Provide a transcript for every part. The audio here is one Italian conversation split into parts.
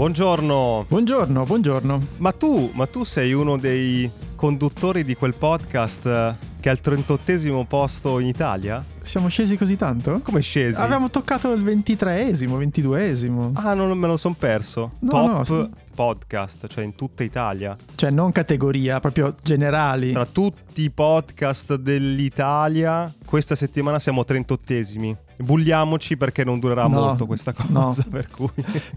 Buongiorno. Buongiorno, buongiorno. Ma tu, ma tu sei uno dei conduttori di quel podcast eh, che è al 38 posto in Italia? Siamo scesi così tanto? Come scesi? Abbiamo toccato il 23esimo, 22esimo. Ah, non me lo son perso. No, Top no, podcast, cioè in tutta Italia. Cioè non categoria, proprio generali. Tra tutti i podcast dell'Italia, questa settimana siamo 38esimi. Bulliamoci perché non durerà No, molto questa cosa, no. per cui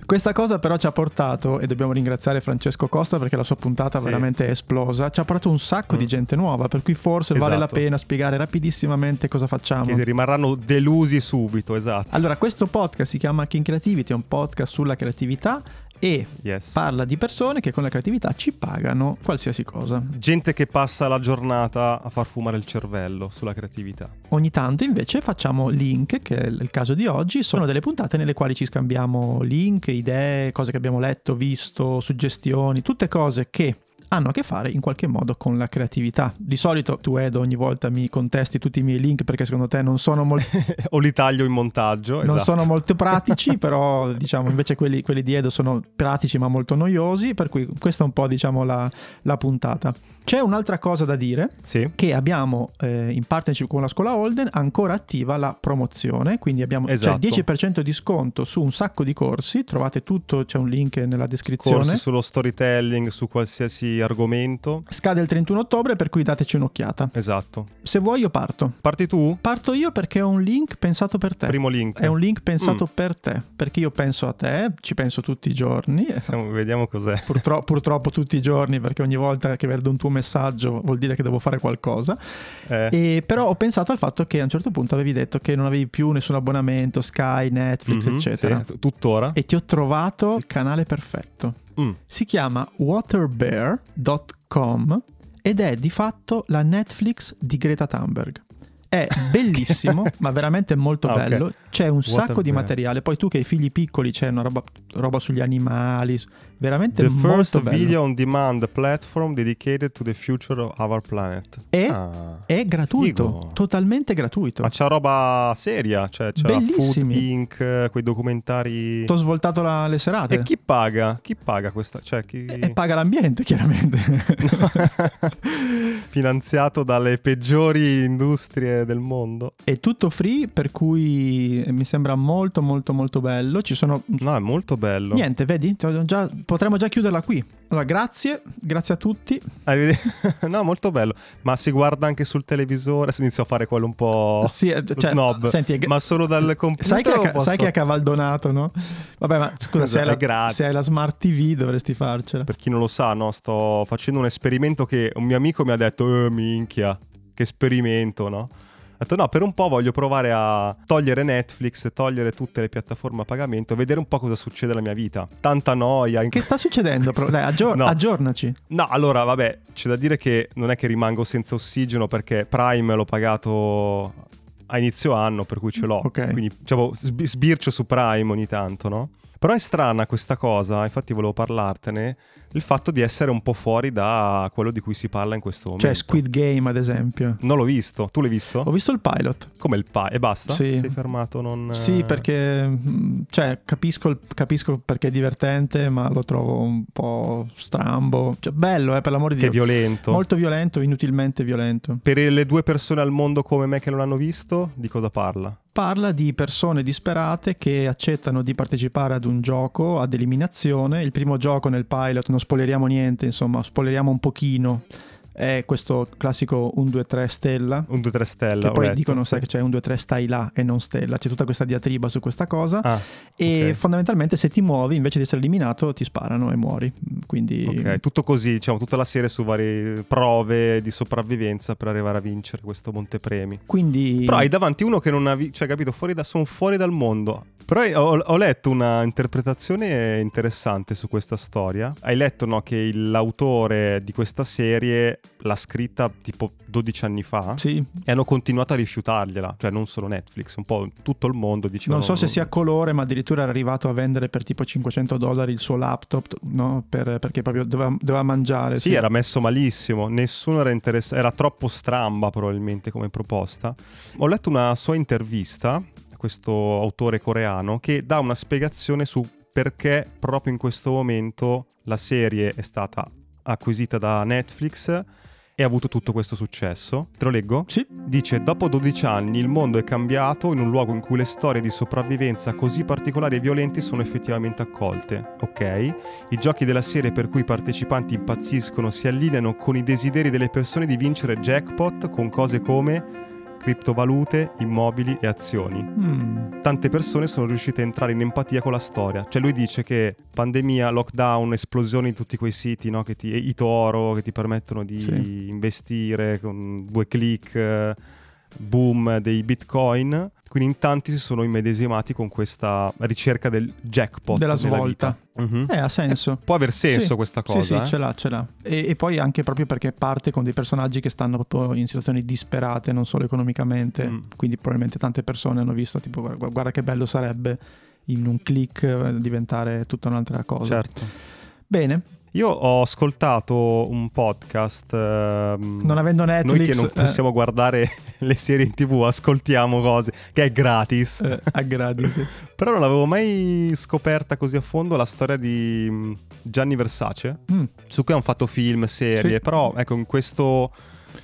Questa cosa però ci ha portato, e dobbiamo ringraziare Francesco Costa perché la sua puntata Sì. veramente è esplosa, ci ha portato un sacco di Mm. gente nuova, per cui forse vale la Esatto. pena spiegare rapidissimamente cosa facciamo. che rimarranno delusi subito, esatto. Allora, questo podcast si chiama King Creativity, è un podcast sulla creatività e Yes. parla di persone che con la creatività ci pagano qualsiasi cosa. Gente che passa la giornata a far fumare il cervello sulla creatività. Ogni tanto invece facciamo link, che è il caso di oggi, sono delle puntate nelle quali ci scambiamo link, idee, cose che abbiamo letto, visto, suggestioni, tutte cose che hanno a che fare in qualche modo con la creatività. Di solito tu Edo ogni volta mi contesti tutti i miei link perché secondo te non sono, mol- o li taglio in montaggio. non esatto. sono molto pratici, però diciamo invece quelli, quelli di Edo sono pratici ma molto noiosi, per cui questa è un po' diciamo la, la puntata. C'è un'altra cosa da dire, Sì. che abbiamo eh, in partnership con la scuola Holden ancora attiva la promozione, quindi abbiamo Esatto. il 10% di sconto su un sacco di corsi, trovate tutto, c'è un link nella descrizione. Corsi sullo storytelling, su qualsiasi argomento. Scade il 31 ottobre, per cui dateci un'occhiata. Esatto. Se vuoi io parto. Parti tu? Parto io perché è un link pensato per te. Primo link. È un link pensato Mm. per te, perché io penso a te, ci penso tutti i giorni. Siamo- vediamo cos'è. Purtro- purtroppo tutti i giorni, perché ogni volta che vedo un tuo messaggio vuol dire che devo fare qualcosa. Eh, E però ho pensato al fatto che a un certo punto avevi detto che non avevi più nessun abbonamento, Sky, Netflix, mhm, eccetera. sì, tuttora. E ti ho trovato il canale perfetto. Mm. Si chiama waterbear.com ed è di fatto la Netflix di Greta Thunberg. È bellissimo, ma veramente molto Ah, bello. C'è un sacco di Waterbear. materiale. Poi tu che hai figli piccoli, c'è una roba, roba sugli animali. Veramente The molto first bello. video on demand platform dedicated to the future of our planet. E Ah. è gratuito, Figo. totalmente gratuito. Ma c'è roba seria, cioè c'è la Food Bellissimi. Inc., eh, quei documentari. Ti ho svoltato la- le serate. E chi paga? Chi paga questa? Cioè, chi... E paga l'ambiente, chiaramente. Finanziato dalle peggiori industrie del mondo. è tutto free, per cui mi sembra molto, molto, molto bello. Ci sono. No, è molto bello. Niente, vedi? Ti ho già- potremmo già chiuderla qui. Allora, grazie, grazie a tutti. No, molto bello. Ma si guarda anche sul televisore. Adesso inizio a fare quello un po' Sì, eh, cioè, snob. senti, ma solo dal computer. sai, che posso- sai che è cavaldonato, no? Vabbè, ma scusa, se hai, la, se hai la smart TV dovresti farcela. Per chi non lo sa, no, sto facendo un esperimento che un mio amico mi ha detto, eh, minchia, che esperimento, no? Ho detto no, per un po' voglio provare a togliere Netflix, togliere tutte le piattaforme a pagamento, vedere un po' cosa succede nella mia vita. Tanta noia. in- Che sta succedendo? Però? Dai, aggior- No. aggiornaci. No, allora, vabbè, c'è da dire che non è che rimango senza ossigeno perché Prime l'ho pagato a inizio anno, per cui ce l'ho. Ok. Quindi, diciamo, sbi- sbircio su Prime ogni tanto, no? Però è strana questa cosa, infatti volevo parlartene, il fatto di essere un po' fuori da quello di cui si parla in questo momento. Cioè, Squid Game, ad esempio. Non l'ho visto, tu l'hai visto? Ho visto il pilot. Come il pa e basta? Sì. Sei fermato, non... Sì, eh, perché mm, cioè, capisco, il- capisco perché è divertente, ma lo trovo un po' strambo. Cioè, bello, eh, per l'amore di Che Dio. violento. Molto violento, inutilmente violento. Per le due persone al mondo come me che non l'hanno visto, di cosa parla? Parla di persone disperate che accettano di partecipare ad un gioco ad eliminazione. Il primo gioco nel pilot, non spoileriamo niente, insomma, spoileriamo un pochino. È questo classico 1, 2, 3 stella. Un 2-3 stelle. Che ho poi letto, dicono, sì. sai che c'è un 2, 3 stai là e non stella. C'è tutta questa diatriba su questa cosa. Ah, E ok. fondamentalmente se ti muovi invece di essere eliminato ti sparano e muori. Quindi Ok, tutto così, diciamo, tutta la serie su varie prove di sopravvivenza per arrivare a vincere questo montepremi. quindi Però hai davanti uno che non ha, vi- cioè, capito, fuori da, sono fuori dal mondo. Però ho, ho letto una interpretazione interessante su questa storia. Hai letto, no, che l'autore di questa serie l'ha scritta tipo 12 anni fa sì, e hanno continuato a rifiutargliela, cioè non solo Netflix, un po' tutto il mondo diceva non so se sia colore, ma addirittura era arrivato a vendere per tipo 500 dollari il suo laptop, no? Per- perché proprio doveva, doveva mangiare. Sì, era messo malissimo, nessuno era interessato, era troppo stramba probabilmente come proposta. Ho letto una sua intervista a questo autore coreano che dà una spiegazione su perché proprio in questo momento la serie è stata acquisita da Netflix e ha avuto tutto questo successo. Te lo leggo? Sì. Dice, dopo 12 anni il mondo è cambiato in un luogo in cui le storie di sopravvivenza così particolari e violenti sono effettivamente accolte. Ok? I giochi della serie per cui i partecipanti impazziscono si allineano con i desideri delle persone di vincere jackpot con cose come criptovalute, immobili e azioni. Mm. Tante persone sono riuscite a entrare in empatia con la storia. Cioè lui dice che pandemia, lockdown, esplosioni di tutti quei siti, no? che ti, Itoro, che ti permettono di Sì. investire con due click, eh, boom dei bitcoin. Quindi in tanti si sono immedesimati con questa ricerca del jackpot. Della svolta. Mhm. Eh, ha senso. Può aver senso Sì, questa cosa. Sì, sì, eh? ce l'ha, ce l'ha. E, e poi anche proprio perché parte con dei personaggi che stanno proprio in situazioni disperate, non solo economicamente. Mm. Quindi probabilmente tante persone hanno visto, tipo, guarda, guarda che bello sarebbe in un click eh, diventare tutta un'altra cosa. Certo. Bene, Io ho ascoltato un podcast. ehm, non avendo Noi Netflix... che non possiamo guardare le serie in tv, ascoltiamo cose che è gratis. eh, eh, a gradi, sì. Però non l'avevo mai scoperta così a fondo la storia di mm, Gianni Versace, Mm, su cui hanno fatto film, serie. Sì. Però ecco, in questo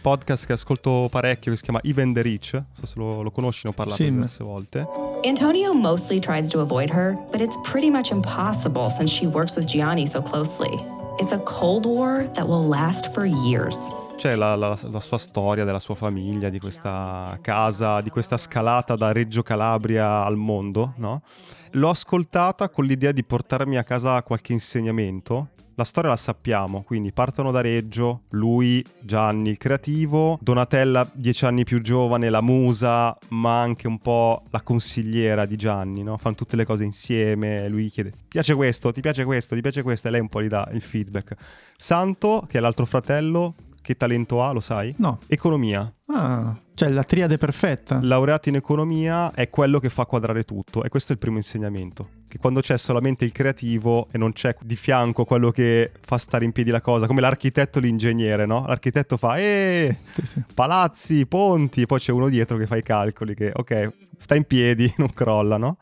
podcast che ascolto parecchio, che si chiama Even the Rich, non so se lo, lo conosci, ne ho parlato Sì. diverse volte. Antonio mostly tries to avoid her, but it's pretty much impossible since she works with Gianni so closely. It's a Cold War that will last for years. C'è la, la- la sua storia della sua famiglia, di questa casa, di questa scalata da Reggio Calabria al mondo, no? L'ho ascoltata con l'idea di portarmi a casa qualche insegnamento. La storia la sappiamo, quindi partono da Reggio, lui, Gianni il creativo, Donatella dieci anni più giovane, la musa, ma anche un po' la consigliera di Gianni, no? Fanno tutte le cose insieme, lui chiede ti piace questo, ti piace questo, ti piace questo e lei un po' gli dà il feedback. Santo, che è l'altro fratello, che talento ha, lo sai? No. Economia. Ah, cioè la triade perfetta. Laureato in economia è quello che fa quadrare tutto e questo è il primo insegnamento. Che quando c'è solamente il creativo e non c'è di fianco quello che fa stare in piedi la cosa, come l'architetto e l'ingegnere, no? L'architetto fa, eh, palazzi, ponti, poi c'è uno dietro che fa i calcoli, che ok, sta in piedi, non crolla, no?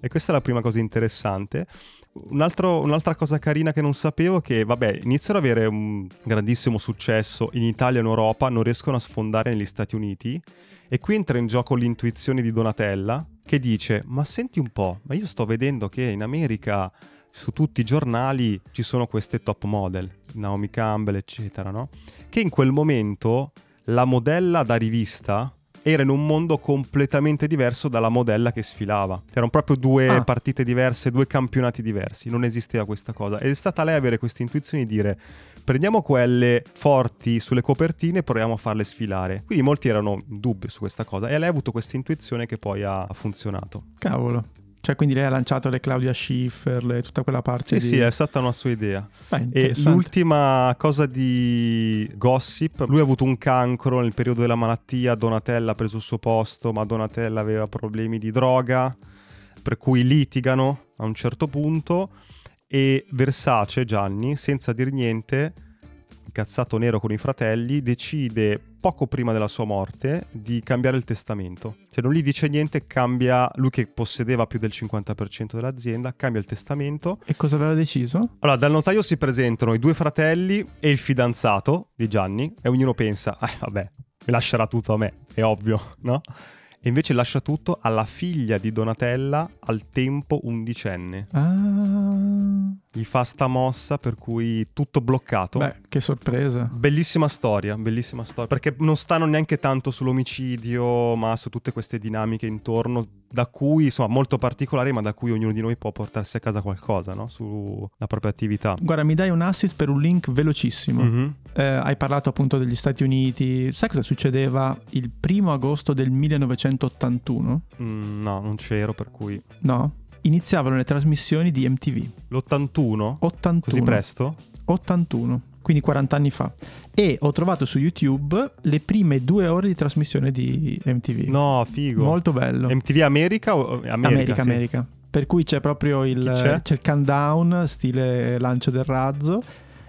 E questa è la prima cosa interessante. Un altro- un'altra cosa carina che non sapevo è che, vabbè, iniziano ad avere un grandissimo successo in Italia e in Europa, non riescono a sfondare negli Stati Uniti. E qui entra in gioco l'intuizione di Donatella, che dice, ma senti un po', ma io sto vedendo che in America su tutti i giornali ci sono queste top model, Naomi Campbell, eccetera, no? Che in quel momento la modella da rivista era in un mondo completamente diverso dalla modella che sfilava. Erano proprio due Ah. partite diverse, due campionati diversi. Non esisteva questa cosa. Ed è stata lei avere questa intuizione di dire: prendiamo quelle forti sulle copertine e proviamo a farle sfilare. Quindi molti erano in dubbio su questa cosa. E lei ha avuto questa intuizione che poi ha funzionato. Cavolo. Cioè quindi lei ha lanciato le Claudia Schiffer, le- tutta quella parte Sì, di... sì, è stata una sua idea. Beh, E interessante. l'ultima cosa di gossip, lui ha avuto un cancro nel periodo della malattia, Donatella ha preso il suo posto, ma Donatella aveva problemi di droga, per cui litigano a un certo punto e Versace, Gianni, senza dir niente, incazzato nero con i fratelli, decide poco prima della sua morte di cambiare il testamento. Cioè non gli dice niente, cambia, lui che possedeva più del 50% dell'azienda, cambia il testamento E cosa aveva deciso? allora, dal notaio si presentano i due fratelli e il fidanzato di Gianni e ognuno pensa, eh vabbè, mi lascerà tutto a me, è ovvio, no? E invece lascia tutto alla figlia di Donatella, al tempo undicenne. Ah, Gli fa sta mossa per cui tutto bloccato. beh, che sorpresa. Bellissima storia, bellissima storia, perché non stanno neanche tanto sull'omicidio, ma su tutte queste dinamiche intorno, da cui, insomma, molto particolari, ma da cui ognuno di noi può portarsi a casa qualcosa, no? Sulla propria attività. Guarda, mi dai un assist per un link velocissimo. Mhm. Eh, hai parlato appunto degli Stati Uniti. Sai cosa succedeva il primo agosto del 1981? Mm, no, non c'ero, per cui... No? Iniziavano le trasmissioni di MTV. L'81? 81. Così presto? 81, quindi 40 anni fa. E ho trovato su YouTube le prime due ore di trasmissione di MTV. No, figo. Molto bello. MTV America o America? America, sì. America. Per cui c'è proprio il, Chi c'è? il countdown, stile lancio del razzo.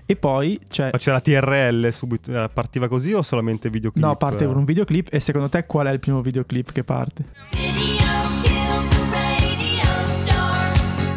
E poi c'è... Ma c'era TRL subito, eh, partiva così o solamente videoclip? No, parte con un videoclip. E secondo te qual è il primo videoclip che parte? Video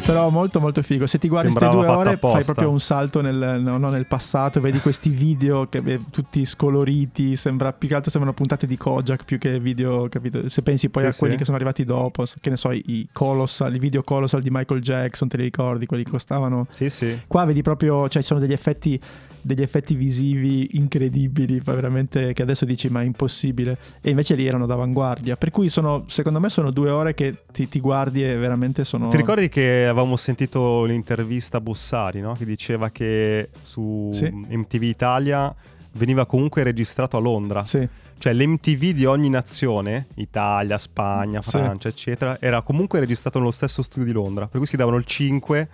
Però molto molto figo. Se ti guardi queste due ore fai apposta. proprio un salto nel, no, no, nel passato, vedi questi video che beh, tutti scoloriti, sembra più che altro sembrano puntate di Kojak più che video, capito? Se pensi poi Sì, a quelli sì. che sono arrivati dopo, che ne so, i- i Colossal, i video Colossal di Michael Jackson, te li ricordi? Quelli che costavano Sì, sì. Qua vedi proprio, cioè ci sono degli effetti, degli effetti visivi incredibili, veramente che adesso dici ma è impossibile. E invece lì erano d'avanguardia. Per cui sono, secondo me sono due ore che ti, ti guardi e veramente sono... Ti ricordi che avevamo sentito l'intervista a Bussari, no? Che diceva che su Sì. MTV Italia veniva comunque registrato a Londra. Sì, Cioè l'MTV di ogni nazione, Italia, Spagna, Sì. Francia, eccetera, era comunque registrato nello stesso studio di Londra. Per cui si davano il 5.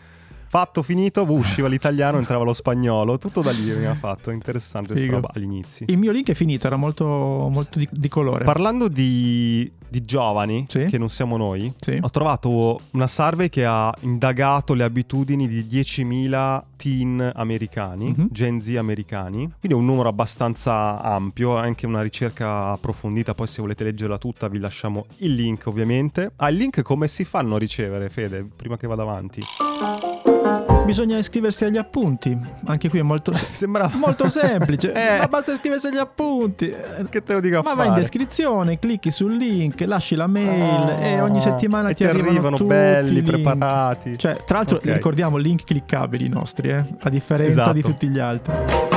Fatto, finito, usciva l'italiano, entrava lo spagnolo. Tutto da lì veniva fatto. Interessante questa roba agli inizi. il mio link è finito, era molto, molto di, di colore. Parlando di, di giovani, Sì. che non siamo noi, Sì. ho trovato una survey che ha indagato le abitudini di 10.000 teen americani, Mhm. Gen Z americani, quindi è un numero abbastanza ampio, anche una ricerca approfondita, poi se volete leggerla tutta vi lasciamo il link ovviamente. Ah, il link come si fanno a ricevere, Fede, prima che vada avanti? Bisogna iscriversi agli appunti, anche qui è molto, Sembra molto semplice, Eh. ma basta iscriversi agli appunti. che te lo dico Ma vai in descrizione, clicchi sul link, lasci la mail Oh, e ogni settimana e ti, arrivano, tutti belli, preparati. Cioè, tra l'altro Ok. ricordiamo link cliccabili i nostri, eh? a differenza Esatto. di tutti gli altri.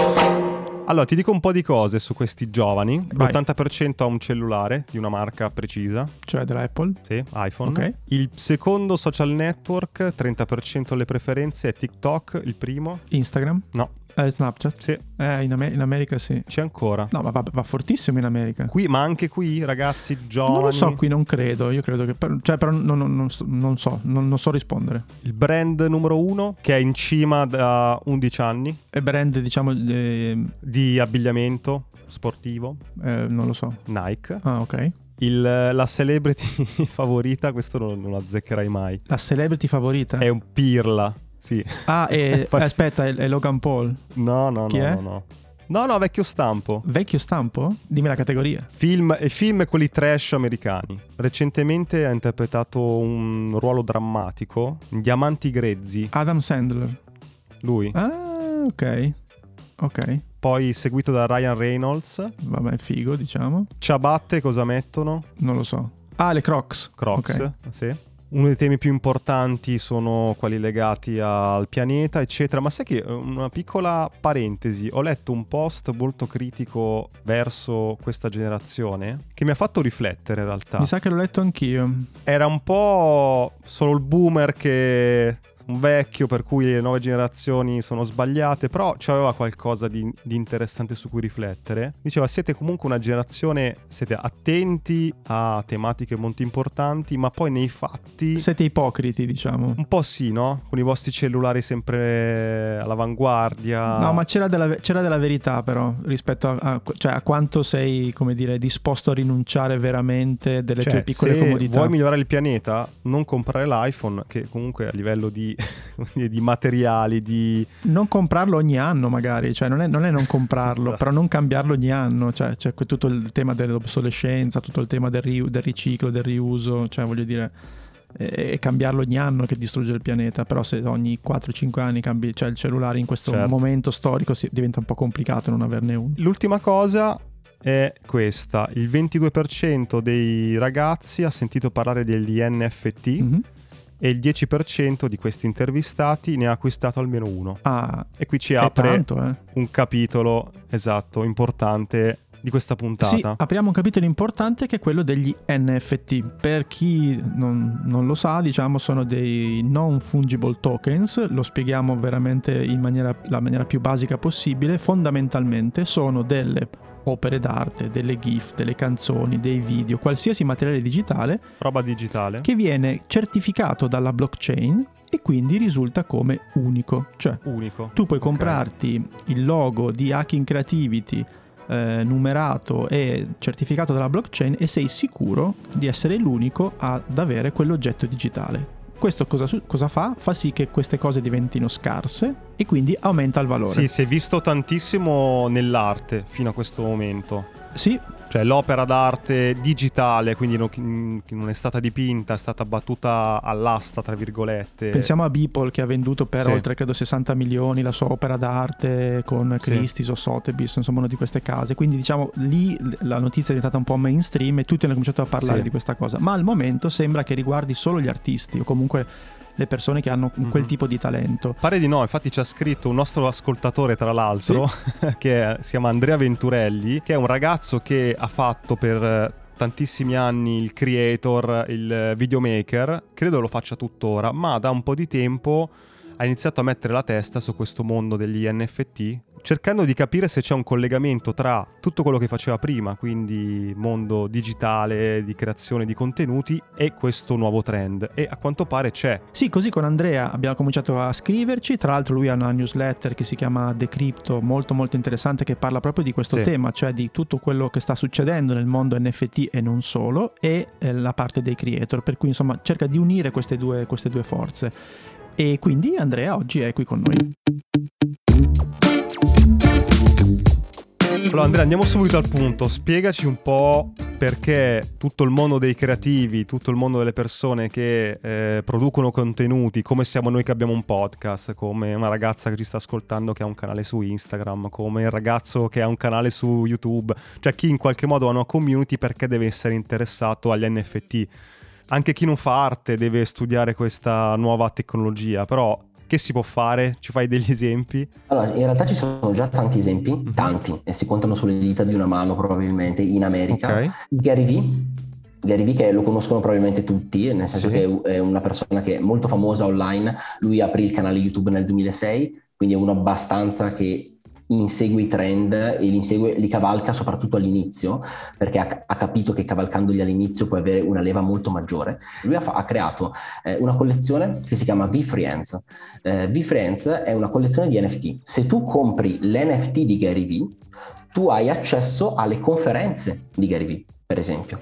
Allora, ti dico un po' di cose su questi giovani. Vai. L'80% ha un cellulare di una marca precisa, Cioè dell'Apple, sì, iPhone. Ok. Il secondo social network, 30% le preferenze, è TikTok. Il primo? Instagram, No, eh, Snapchat. sì, Eh, in, Ame- in America sì. c'è ancora. No, ma va, va fortissimo in America. Qui, ma anche qui, ragazzi giovani. Non lo so, qui non credo. Io credo che. per- cioè, però non, non- non so- non so, non, so rispondere. Il brand numero uno, che è in cima da 11 anni, E brand, diciamo, eh, di abbigliamento sportivo, eh, non lo so. Nike. Ah, ok. Il- la celebrity favorita, questo non, non azzeccherai mai. La celebrity favorita. È un pirla. Sì. Ah, e, Fai- aspetta, è, è Logan Paul. No, no, Chi no, è? no, no. No, no, vecchio stampo. Vecchio stampo? Dimmi la categoria. Film, e film quelli trash americani. Recentemente ha interpretato un ruolo drammatico Diamanti Grezzi, Adam Sandler. lui. Ah, ok. Ok. Poi seguito da Ryan Reynolds. Vabbè, figo, diciamo. Ciabatte cosa mettono? Non lo so. Ah, le Crocs. Crocs, Ok. sì. Uno dei temi più importanti sono quelli legati al pianeta, eccetera. Ma sai che eh, una piccola parentesi, ho letto un post molto critico verso questa generazione che mi ha fatto riflettere in realtà. Mi sa che l'ho letto anch'io. Era un po' solo il boomer che un vecchio per cui le nuove generazioni sono sbagliate, però c'aveva qualcosa di, di interessante su cui riflettere. Diceva siete comunque una generazione, siete attenti a tematiche molto importanti, ma poi nei fatti Siete ipocriti, diciamo. un po' sì, no? Con i vostri cellulari sempre all'avanguardia. No, ma c'era della, c'era della verità però rispetto a, a- cioè, a quanto sei, come dire, disposto a rinunciare veramente delle Cioè, tue piccole se comodità. vuoi migliorare il pianeta, non comprare l'iPhone, che comunque a livello di, di materiali, di Non comprarlo ogni anno magari, cioè non è non, è non comprarlo, Esatto. però non cambiarlo ogni anno, cioè c'è que- tutto il tema dell'obsolescenza, tutto il tema del, ri- del riciclo, del riuso, cioè voglio dire, è, è cambiarlo ogni anno che distrugge il pianeta, però se ogni 4-5 anni cambi cioè il cellulare in questo Certo. momento storico si- diventa un po' complicato non averne uno. L'ultima cosa è questa: il 22% dei ragazzi ha sentito parlare degli NFT Mhm. E il 10% di questi intervistati ne ha acquistato almeno uno. Ah, E qui ci apre tanto, eh. un capitolo esatto, importante di questa puntata. Sì, apriamo un capitolo importante che è quello degli NFT. Per chi non, non lo sa, diciamo, sono dei non fungible tokens, lo spieghiamo veramente in maniera, la maniera più basica possibile. Fondamentalmente sono delle opere d'arte, delle GIF, delle canzoni, dei video, qualsiasi materiale digitale Roba digitale. che viene certificato dalla blockchain e quindi risulta come unico. Cioè, Unico. tu puoi Ok. comprarti il logo di Hacking Creativity eh, numerato e certificato dalla blockchain e sei sicuro di essere l'unico ad avere quell'oggetto digitale. Questo cosa, cosa fa? Fa sì che queste cose diventino scarse e quindi aumenta il valore. Sì, si è visto tantissimo nell'arte fino a questo momento. Sì, Cioè l'opera d'arte digitale, quindi non, non è stata dipinta, è stata battuta all'asta, tra virgolette. Pensiamo a Beeple che ha venduto per Sì. oltre credo 60 milioni la sua opera d'arte con Sì. Christie's o Sotheby's, insomma una di queste case. Quindi diciamo lì la notizia è diventata un po' mainstream e tutti hanno cominciato a parlare Sì. di questa cosa. Ma al momento sembra che riguardi solo gli artisti o comunque le persone che hanno quel Mhm. tipo di talento. Pare di no, infatti ci ha scritto un nostro ascoltatore, tra l'altro, che è- si chiama Andrea Venturelli, che è un ragazzo che ha fatto per eh, tantissimi anni il creator, il eh, videomaker, credo lo faccia tuttora, ma da un po' di tempo ha iniziato a mettere la testa su questo mondo degli NFT, cercando di capire se c'è un collegamento tra tutto quello che faceva prima, quindi mondo digitale, di creazione di contenuti, e questo nuovo trend. E a quanto pare c'è. Sì, così con Andrea abbiamo cominciato a scriverci, tra l'altro lui ha una newsletter che si chiama Decrypto, molto molto interessante, che parla proprio di questo Sì. tema, cioè di tutto quello che sta succedendo nel mondo NFT e non solo, e eh, la parte dei creator, per cui insomma cerca di unire queste due, queste due forze. E quindi Andrea oggi è qui con noi. Allora Andrea andiamo subito al punto, spiegaci un po' perché tutto il mondo dei creativi, tutto il mondo delle persone che eh, producono contenuti, come siamo noi che abbiamo un podcast, come una ragazza che ci sta ascoltando che ha un canale su Instagram, come il ragazzo che ha un canale su YouTube, cioè chi in qualche modo ha una community perché deve essere interessato agli NFT. Anche chi non fa arte deve studiare questa nuova tecnologia, però che si può fare? Ci fai degli esempi? Allora, in realtà ci sono già tanti esempi, Mhm. tanti, e si contano sulle dita di una mano probabilmente in America. Ok. Gary Vee, Gary Vee che lo conoscono probabilmente tutti, nel senso Sì. che è una persona che è molto famosa online, lui aprì il canale YouTube nel 2006, quindi è uno abbastanza che insegue i trend e li, insegue, li cavalca soprattutto all'inizio, perché ha, ha capito che cavalcandoli all'inizio puoi avere una leva molto maggiore. Lui ha, ha creato eh, una collezione che si chiama V-Friends. Eh, V-Friends è una collezione di NFT. Se tu compri l'NFT di Gary Vee, tu hai accesso alle conferenze di Gary Vee, per esempio.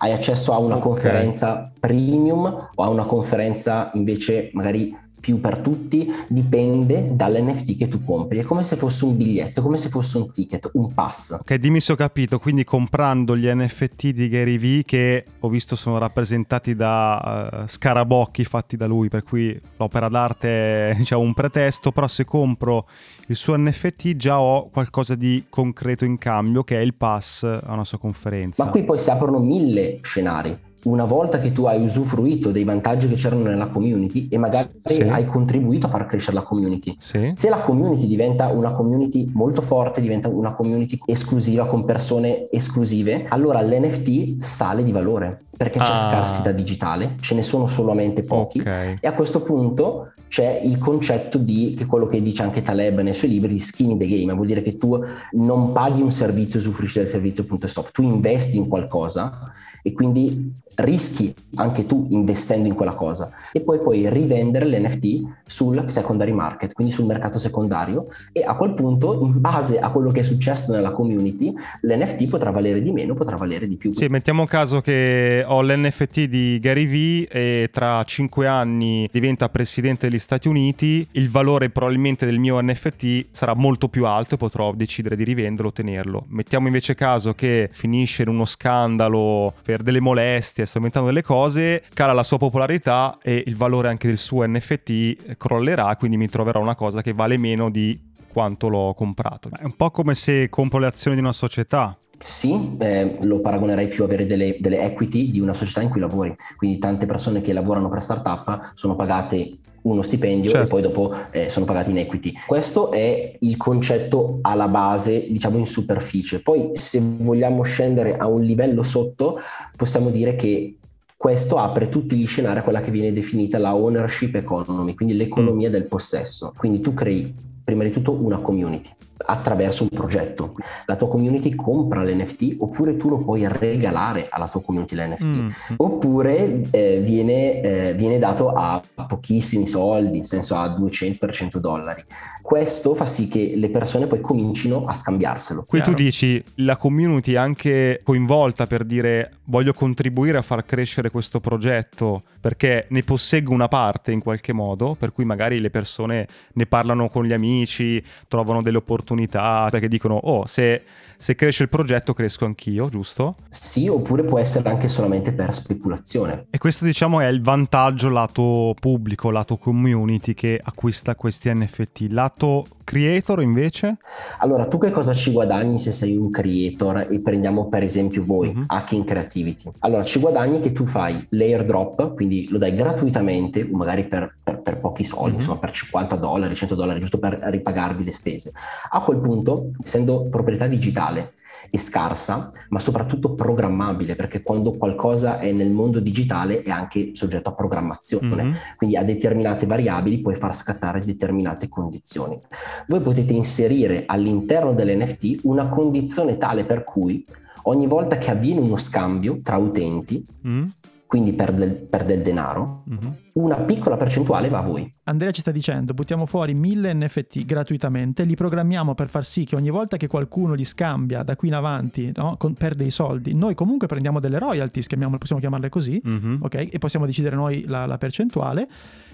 Hai accesso a una Ok. conferenza premium o a una conferenza invece magari più per tutti, dipende dall'NFT che tu compri. È come se fosse un biglietto, come se fosse un ticket, un pass. Ok, dimmi se ho capito, quindi comprando gli NFT di Gary Vee che ho visto sono rappresentati da eh, scarabocchi fatti da lui, per cui l'opera d'arte è diciamo, un pretesto, però se compro il suo NFT già ho qualcosa di concreto in cambio che è il pass a una sua conferenza. Ma qui poi si aprono mille scenari. Una volta che tu hai usufruito dei vantaggi che c'erano nella community e magari Sì. hai contribuito a far crescere la community, Sì? se la community diventa una community molto forte, diventa una community esclusiva con persone esclusive, allora l'NFT sale di valore perché c'è Ah. scarsità digitale, ce ne sono solamente pochi. Ok. E a questo punto c'è il concetto di, che quello che dice anche Taleb nei suoi libri, di skin in the game, vuol dire che tu non paghi un servizio, usufruisci del servizio, punto e stop, tu investi in qualcosa e quindi rischi anche tu investendo in quella cosa e poi puoi rivendere l'NFT sul secondary market, quindi sul mercato secondario e a quel punto in base a quello che è successo nella community l'NFT potrà valere di meno, potrà valere di più. Sì, mettiamo caso che ho l'NFT di Gary Vee e tra 5 anni diventa presidente degli Stati Uniti, il valore probabilmente del mio NFT sarà molto più alto e potrò decidere di rivenderlo o tenerlo. Mettiamo invece caso che finisce in uno scandalo per delle molestie, sto inventando delle cose, cala la sua popolarità e il valore anche del suo NFT crollerà, quindi mi troverò una cosa che vale meno di quanto l'ho comprato. È un po' come se compro le azioni di una società. Sì, eh, lo paragonerei più a avere delle, delle equity di una società in cui lavori. Quindi tante persone che lavorano per startup sono pagate uno stipendio Certo. e poi dopo eh, sono pagati in equity. Questo è il concetto alla base, diciamo in superficie. Poi se vogliamo scendere a un livello sotto, possiamo dire che questo apre tutti gli scenari a quella che viene definita la ownership economy, quindi l'economia del possesso. Quindi tu crei prima di tutto una community attraverso un progetto. La tua community compra l'NFT oppure tu lo puoi regalare alla tua community l'NFT. Mm. Oppure eh, viene, eh, viene dato a pochissimi soldi, nel senso a 200-300 dollari. Questo fa sì che le persone poi comincino a scambiarselo. Qui tu dici la community anche coinvolta per dire voglio contribuire a far crescere questo progetto perché ne posseggo una parte in qualche modo, per cui magari le persone ne parlano con gli amici, trovano delle opportunità comunità, perché dicono, oh, se se cresce il progetto cresco anch'io, giusto? Sì, oppure può essere anche solamente per speculazione. E questo diciamo è il vantaggio lato pubblico, lato community che acquista questi NFT. Lato creator invece? Allora, tu che cosa ci guadagni se sei un creator e prendiamo per esempio voi, uh-huh. Hacking Creativity? Allora, ci guadagni che tu fai layer drop, quindi lo dai gratuitamente, magari per, per, per pochi soldi, uh-huh. insomma per 50 dollari, 100 dollari, giusto per ripagarvi le spese. A quel punto, essendo proprietà digitale, digitale e scarsa, ma soprattutto programmabile, perché quando qualcosa è nel mondo digitale è anche soggetto a programmazione, mm-hmm. quindi a determinate variabili puoi far scattare determinate condizioni. Voi potete inserire all'interno dell'NFT una condizione tale per cui ogni volta che avviene uno scambio tra utenti, mm quindi per del, per del denaro, uh-huh. una piccola percentuale va a voi. Andrea ci sta dicendo, buttiamo fuori 1000 NFT gratuitamente, li programmiamo per far sì che ogni volta che qualcuno li scambia da qui in avanti, no, con, perde i soldi, noi comunque prendiamo delle royalties, possiamo chiamarle così, uh-huh. ok? E possiamo decidere noi la, la percentuale.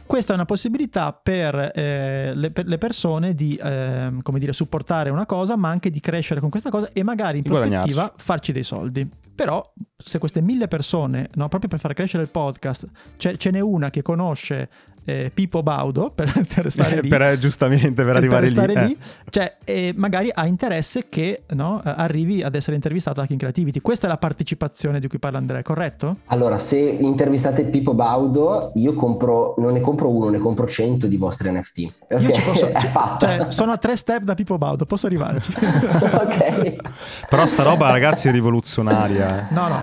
Questa è una possibilità per, eh, le, per le, persone di eh, come dire, supportare una cosa, ma anche di crescere con questa cosa e magari in prospettiva farci dei soldi. Però se queste mille persone, no, proprio per far crescere il podcast, ce n'è una che conosce eh, Pippo Baudo per, per stare lì. per, eh, giustamente, per arrivare per lì. lì. Eh. Cioè, eh, magari ha interesse che no, arrivi ad essere intervistato anche in Creativity. Questa è la partecipazione di cui parla Andrea, corretto? Allora, se intervistate Pippo Baudo, io compro, non ne compro uno, ne compro cento di vostri NFT. Okay? Io ci posso, è fatta. Cioè, sono a tre step da Pippo Baudo, posso arrivarci. ok. Però sta roba, ragazzi, è rivoluzionaria. Eh. No, no,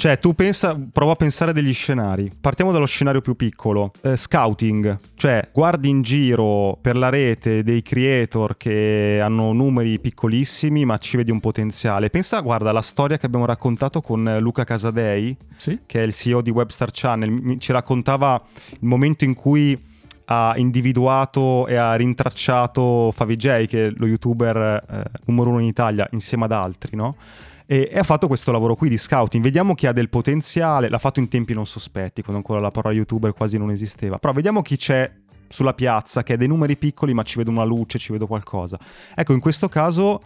Cioè, tu pensa, prova a pensare degli scenari. Partiamo dallo scenario più piccolo. Eh, scouting. Cioè, guardi in giro per la rete dei creator che hanno numeri piccolissimi, ma ci vedi un potenziale. Pensa, guarda, alla storia che abbiamo raccontato con Luca Casadei, sì? che è il CEO di Webstar Channel. Ci raccontava il momento in cui ha individuato e ha rintracciato Favij, che è lo youtuber eh, numero uno in Italia, insieme ad altri, no? E, e, ha fatto questo lavoro qui di scouting. Vediamo chi ha del potenziale, l'ha fatto in tempi non sospetti, quando ancora la parola youtuber quasi non esisteva, però vediamo chi c'è sulla piazza, che ha dei numeri piccoli ma ci vedo una luce, ci vedo qualcosa. Ecco, in questo caso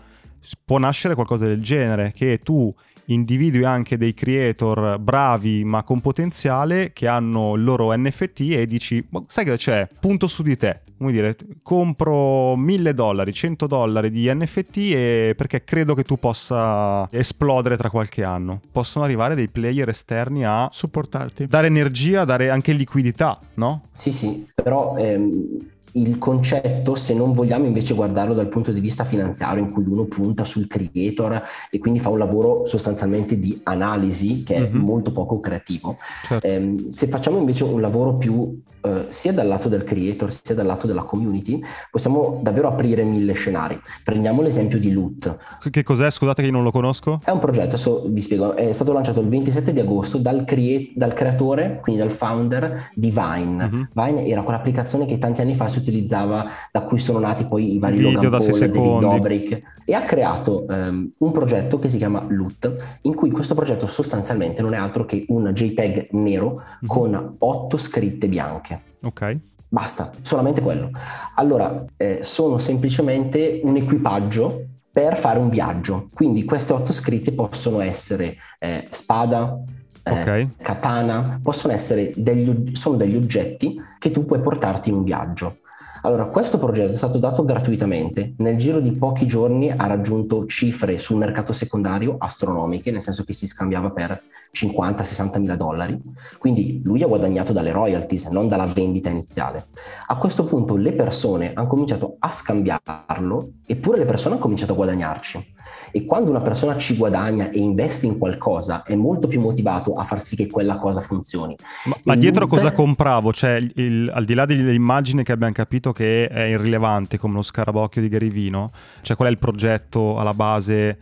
può nascere qualcosa del genere, che tu individui anche dei creator bravi ma con potenziale che hanno il loro NFT e dici, sai che c'è? Punto su di te. Come dire, compro 1000 dollari, 100 dollari di NFT e perché credo che tu possa esplodere tra qualche anno. Possono arrivare dei player esterni a supportarti, dare energia, dare anche liquidità, no? Sì, sì, però ehm il concetto, se non vogliamo invece guardarlo dal punto di vista finanziario, in cui uno punta sul creator e quindi fa un lavoro sostanzialmente di analisi che è mm-hmm. molto poco creativo. Certo. Eh, se facciamo invece un lavoro più eh, sia dal lato del creator sia dal lato della community, possiamo davvero aprire mille scenari. Prendiamo l'esempio di Loot. Che cos'è? Scusate che io non lo conosco. È un progetto, adesso vi spiego, è stato lanciato il 27 di agosto dal, crea- dal creatore, quindi dal founder di Vine. Mm-hmm. Vine era quell'applicazione che tanti anni fa si utilizzava, da cui sono nati poi i vari Video Logan da Paul, David Dobrik, e ha creato um, un progetto che si chiama Loot, in cui questo progetto sostanzialmente non è altro che un JPEG nero mm-hmm. con otto scritte bianche. Ok. Basta, solamente quello. Allora, eh, sono semplicemente un equipaggio per fare un viaggio. Quindi queste otto scritte possono essere eh, spada, eh, okay. katana, possono essere degli, sono degli oggetti che tu puoi portarti in un viaggio. Allora, questo progetto è stato dato gratuitamente. Nel giro di pochi giorni ha raggiunto cifre sul mercato secondario astronomiche, nel senso che si scambiava per 50-60 mila dollari. Quindi lui ha guadagnato dalle royalties, non dalla vendita iniziale. A questo punto le persone hanno cominciato a scambiarlo, eppure le persone hanno cominciato a guadagnarci. E quando una persona ci guadagna e investe in qualcosa, è molto più motivato a far sì che quella cosa funzioni. Ma, ma dietro cosa compravo? Cioè, il, al di là dell'immagine che abbiamo capito che è irrilevante come lo scarabocchio di Garivino, cioè qual è il progetto alla base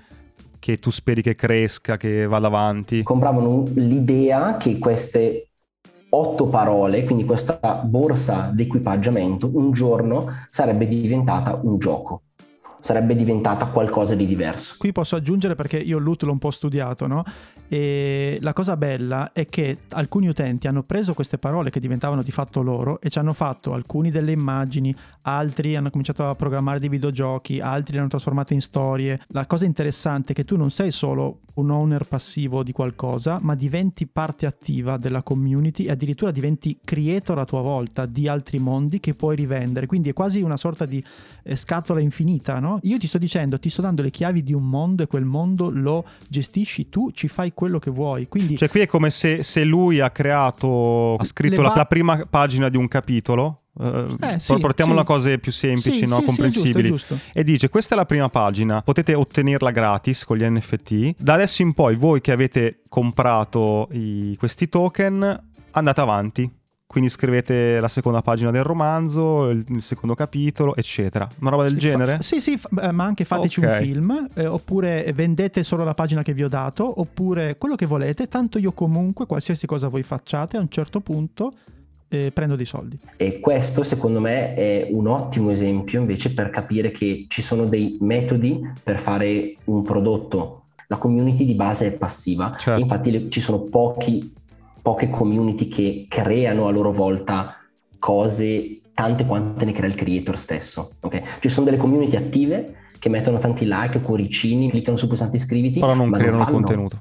che tu speri che cresca, che vada avanti? Compravano l'idea che queste otto parole, quindi questa borsa d'equipaggiamento, un giorno sarebbe diventata un gioco sarebbe diventata qualcosa di diverso. Qui posso aggiungere perché io Loot l'ho un po' studiato, no? E la cosa bella è che alcuni utenti hanno preso queste parole che diventavano di fatto loro e ci hanno fatto alcuni delle immagini, altri hanno cominciato a programmare dei videogiochi, altri le hanno trasformate in storie. La cosa interessante è che tu non sei solo un owner passivo di qualcosa, ma diventi parte attiva della community e addirittura diventi creator a tua volta di altri mondi che puoi rivendere. Quindi è quasi una sorta di eh, scatola infinita, no? Io ti sto dicendo, ti sto dando le chiavi di un mondo e quel mondo lo gestisci tu, ci fai quello che vuoi. Quindi... Cioè qui è come se, se lui ha creato, ha scritto la, la prima pagina di un capitolo Uh, eh, sì, portiamolo sì. a cose più semplici, sì, no? comprensibili. Giusto, giusto. E dice: Questa è la prima pagina, potete ottenerla gratis con gli NFT. Da adesso in poi, voi che avete comprato i, questi token, andate avanti. Quindi scrivete la seconda pagina del romanzo, il, il secondo capitolo, eccetera. Una roba del genere? Fa, sì, sì, fa, eh, ma anche fateci okay. un film, eh, oppure vendete solo la pagina che vi ho dato, oppure quello che volete. Tanto io comunque, qualsiasi cosa voi facciate, a un certo punto eh, prendo dei soldi. E questo secondo me è un ottimo esempio invece per capire che ci sono dei metodi per fare un prodotto. La community di base è passiva, certo. infatti le, ci sono pochi, poche community che creano a loro volta cose tante quante ne crea il creator stesso. Okay? Ci sono delle community attive che mettono tanti like, cuoricini, cliccano su pulsante iscriviti, però non creano non fanno, contenuto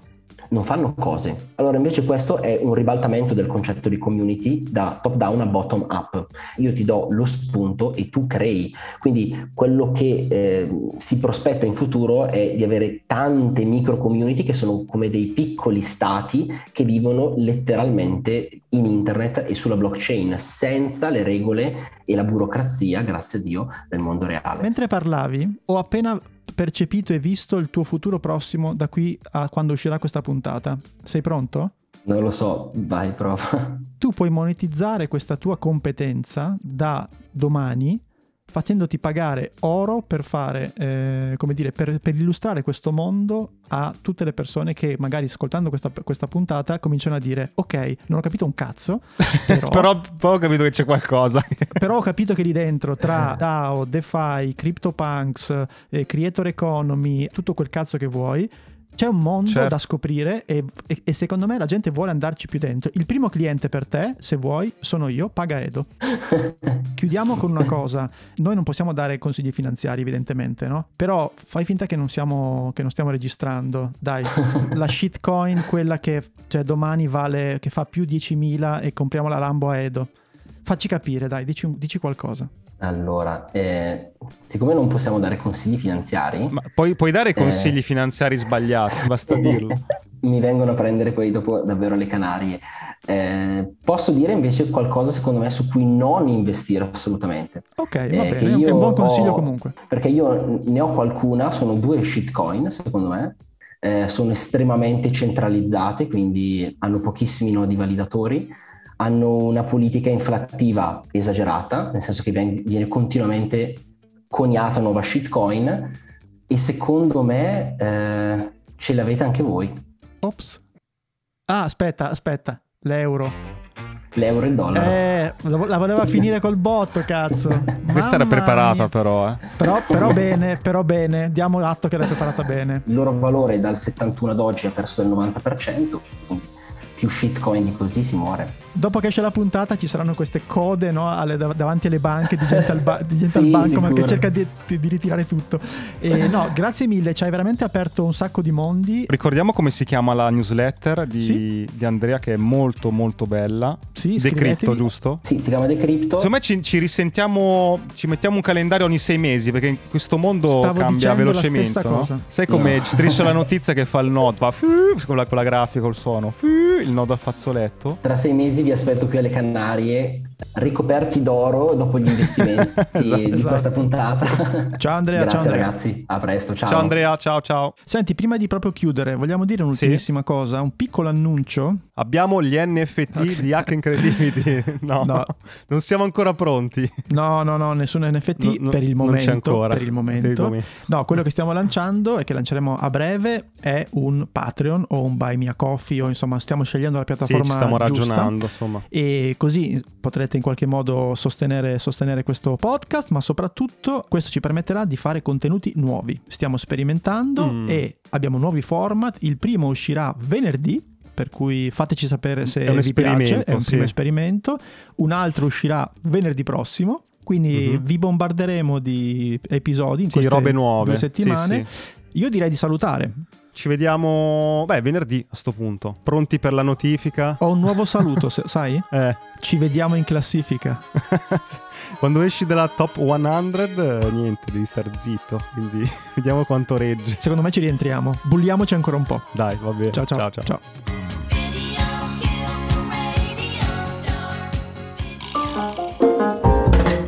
non fanno cose. Allora invece questo è un ribaltamento del concetto di community da top down a bottom up. Io ti do lo spunto e tu crei. Quindi quello che eh, si prospetta in futuro è di avere tante micro community che sono come dei piccoli stati che vivono letteralmente in internet e sulla blockchain senza le regole e la burocrazia, grazie a Dio, del mondo reale. Mentre parlavi, ho appena percepito e visto il tuo futuro prossimo da qui a quando uscirà questa puntata. Sei pronto? Non lo so, vai, prova. Tu puoi monetizzare questa tua competenza da domani facendoti pagare oro per fare, eh, come dire, per, per, illustrare questo mondo a tutte le persone che magari ascoltando questa, questa puntata cominciano a dire ok, non ho capito un cazzo, però, però poi ho capito che c'è qualcosa. però ho capito che lì dentro tra DAO, DeFi, CryptoPunks, eh, Creator Economy, tutto quel cazzo che vuoi, c'è un mondo certo. da scoprire e, e, e, secondo me la gente vuole andarci più dentro. Il primo cliente per te, se vuoi, sono io, paga Edo. Chiudiamo con una cosa, noi non possiamo dare consigli finanziari evidentemente, no? Però fai finta che non, siamo, che non stiamo registrando. Dai, la shitcoin, quella che cioè, domani vale, che fa più 10.000 e compriamo la Lambo a Edo. Facci capire, dai, dici, dici qualcosa. Allora, eh, siccome non possiamo dare consigli finanziari... Ma puoi, puoi dare consigli eh... finanziari sbagliati, basta dirlo. Mi vengono a prendere poi dopo davvero le Canarie. Eh, posso dire invece qualcosa secondo me su cui non investire assolutamente. Ok, va eh, bene, è un buon consiglio ho, comunque. Perché io ne ho qualcuna, sono due shitcoin secondo me, eh, sono estremamente centralizzate, quindi hanno pochissimi nodi validatori hanno una politica inflattiva esagerata, nel senso che viene continuamente coniata nuova shitcoin e secondo me eh, ce l'avete anche voi. Ops. Ah, aspetta, aspetta, l'euro. L'euro e il dollaro. Eh, la voleva finire col botto, cazzo. Questa era preparata mia. però, eh. Però, però bene, però bene. Diamo atto che era preparata bene. Il loro valore dal 71 ad oggi ha perso del 90%, quindi più shitcoin di così si muore. Dopo che esce la puntata ci saranno queste code no, alle, davanti alle banche di gente al, ba- di gente sì, al banco ma che cerca di, di, ritirare tutto. E, no, grazie mille, ci hai veramente aperto un sacco di mondi. Ricordiamo come si chiama la newsletter di, sì? di Andrea che è molto molto bella. Sì, Decrypto, giusto? Sì, si chiama Decrypto. Secondo me ci, ci risentiamo, ci mettiamo un calendario ogni sei mesi perché in questo mondo Stavo cambia velocemente. no? cosa. Sai come No. striscia la notizia che fa il nodo, va con la, con la grafica, col suono, fiu, il nodo al fazzoletto. Tra sei mesi vi aspetto qui alle Canarie, ricoperti d'oro dopo gli investimenti di esatto. questa puntata. Ciao Andrea, Grazie ciao Andrea. ragazzi, a presto, ciao. Ciao Andrea, ciao ciao. Senti, prima di proprio chiudere, vogliamo dire un'ultimissima cosa, un piccolo annuncio. Abbiamo gli NFT di Hack Incredibity. No, No. non siamo ancora pronti. No, no, no, nessun NFT No, per il non momento. c'è ancora. Per il momento. Per il. No, quello che stiamo lanciando e che lanceremo a breve è un Patreon o un Buy Me a Coffee o insomma stiamo scegliendo la Sì, piattaforma ci stiamo giusta. ragionando, insomma. E così potrete in qualche modo sostenere, sostenere questo podcast, ma soprattutto questo ci permetterà di fare contenuti nuovi. Stiamo sperimentando Mm. e abbiamo nuovi format. Il primo uscirà venerdì. Per cui fateci sapere se È un vi piace, è un sì. primo esperimento. Un altro uscirà venerdì prossimo. Quindi Mhm. vi bombarderemo di episodi in Sì, queste robe nuove. due Sì, settimane. sì. Io direi di salutare. Ci vediamo, beh, venerdì a sto punto. Pronti per la notifica? Ho un nuovo saluto, sai? Eh. Ci vediamo in classifica. Quando esci dalla top 100, eh, niente, devi star zitto. Quindi vediamo quanto regge. Secondo me ci rientriamo. Bulliamoci ancora un po'. Dai, va bene. ciao. ciao. ciao. Video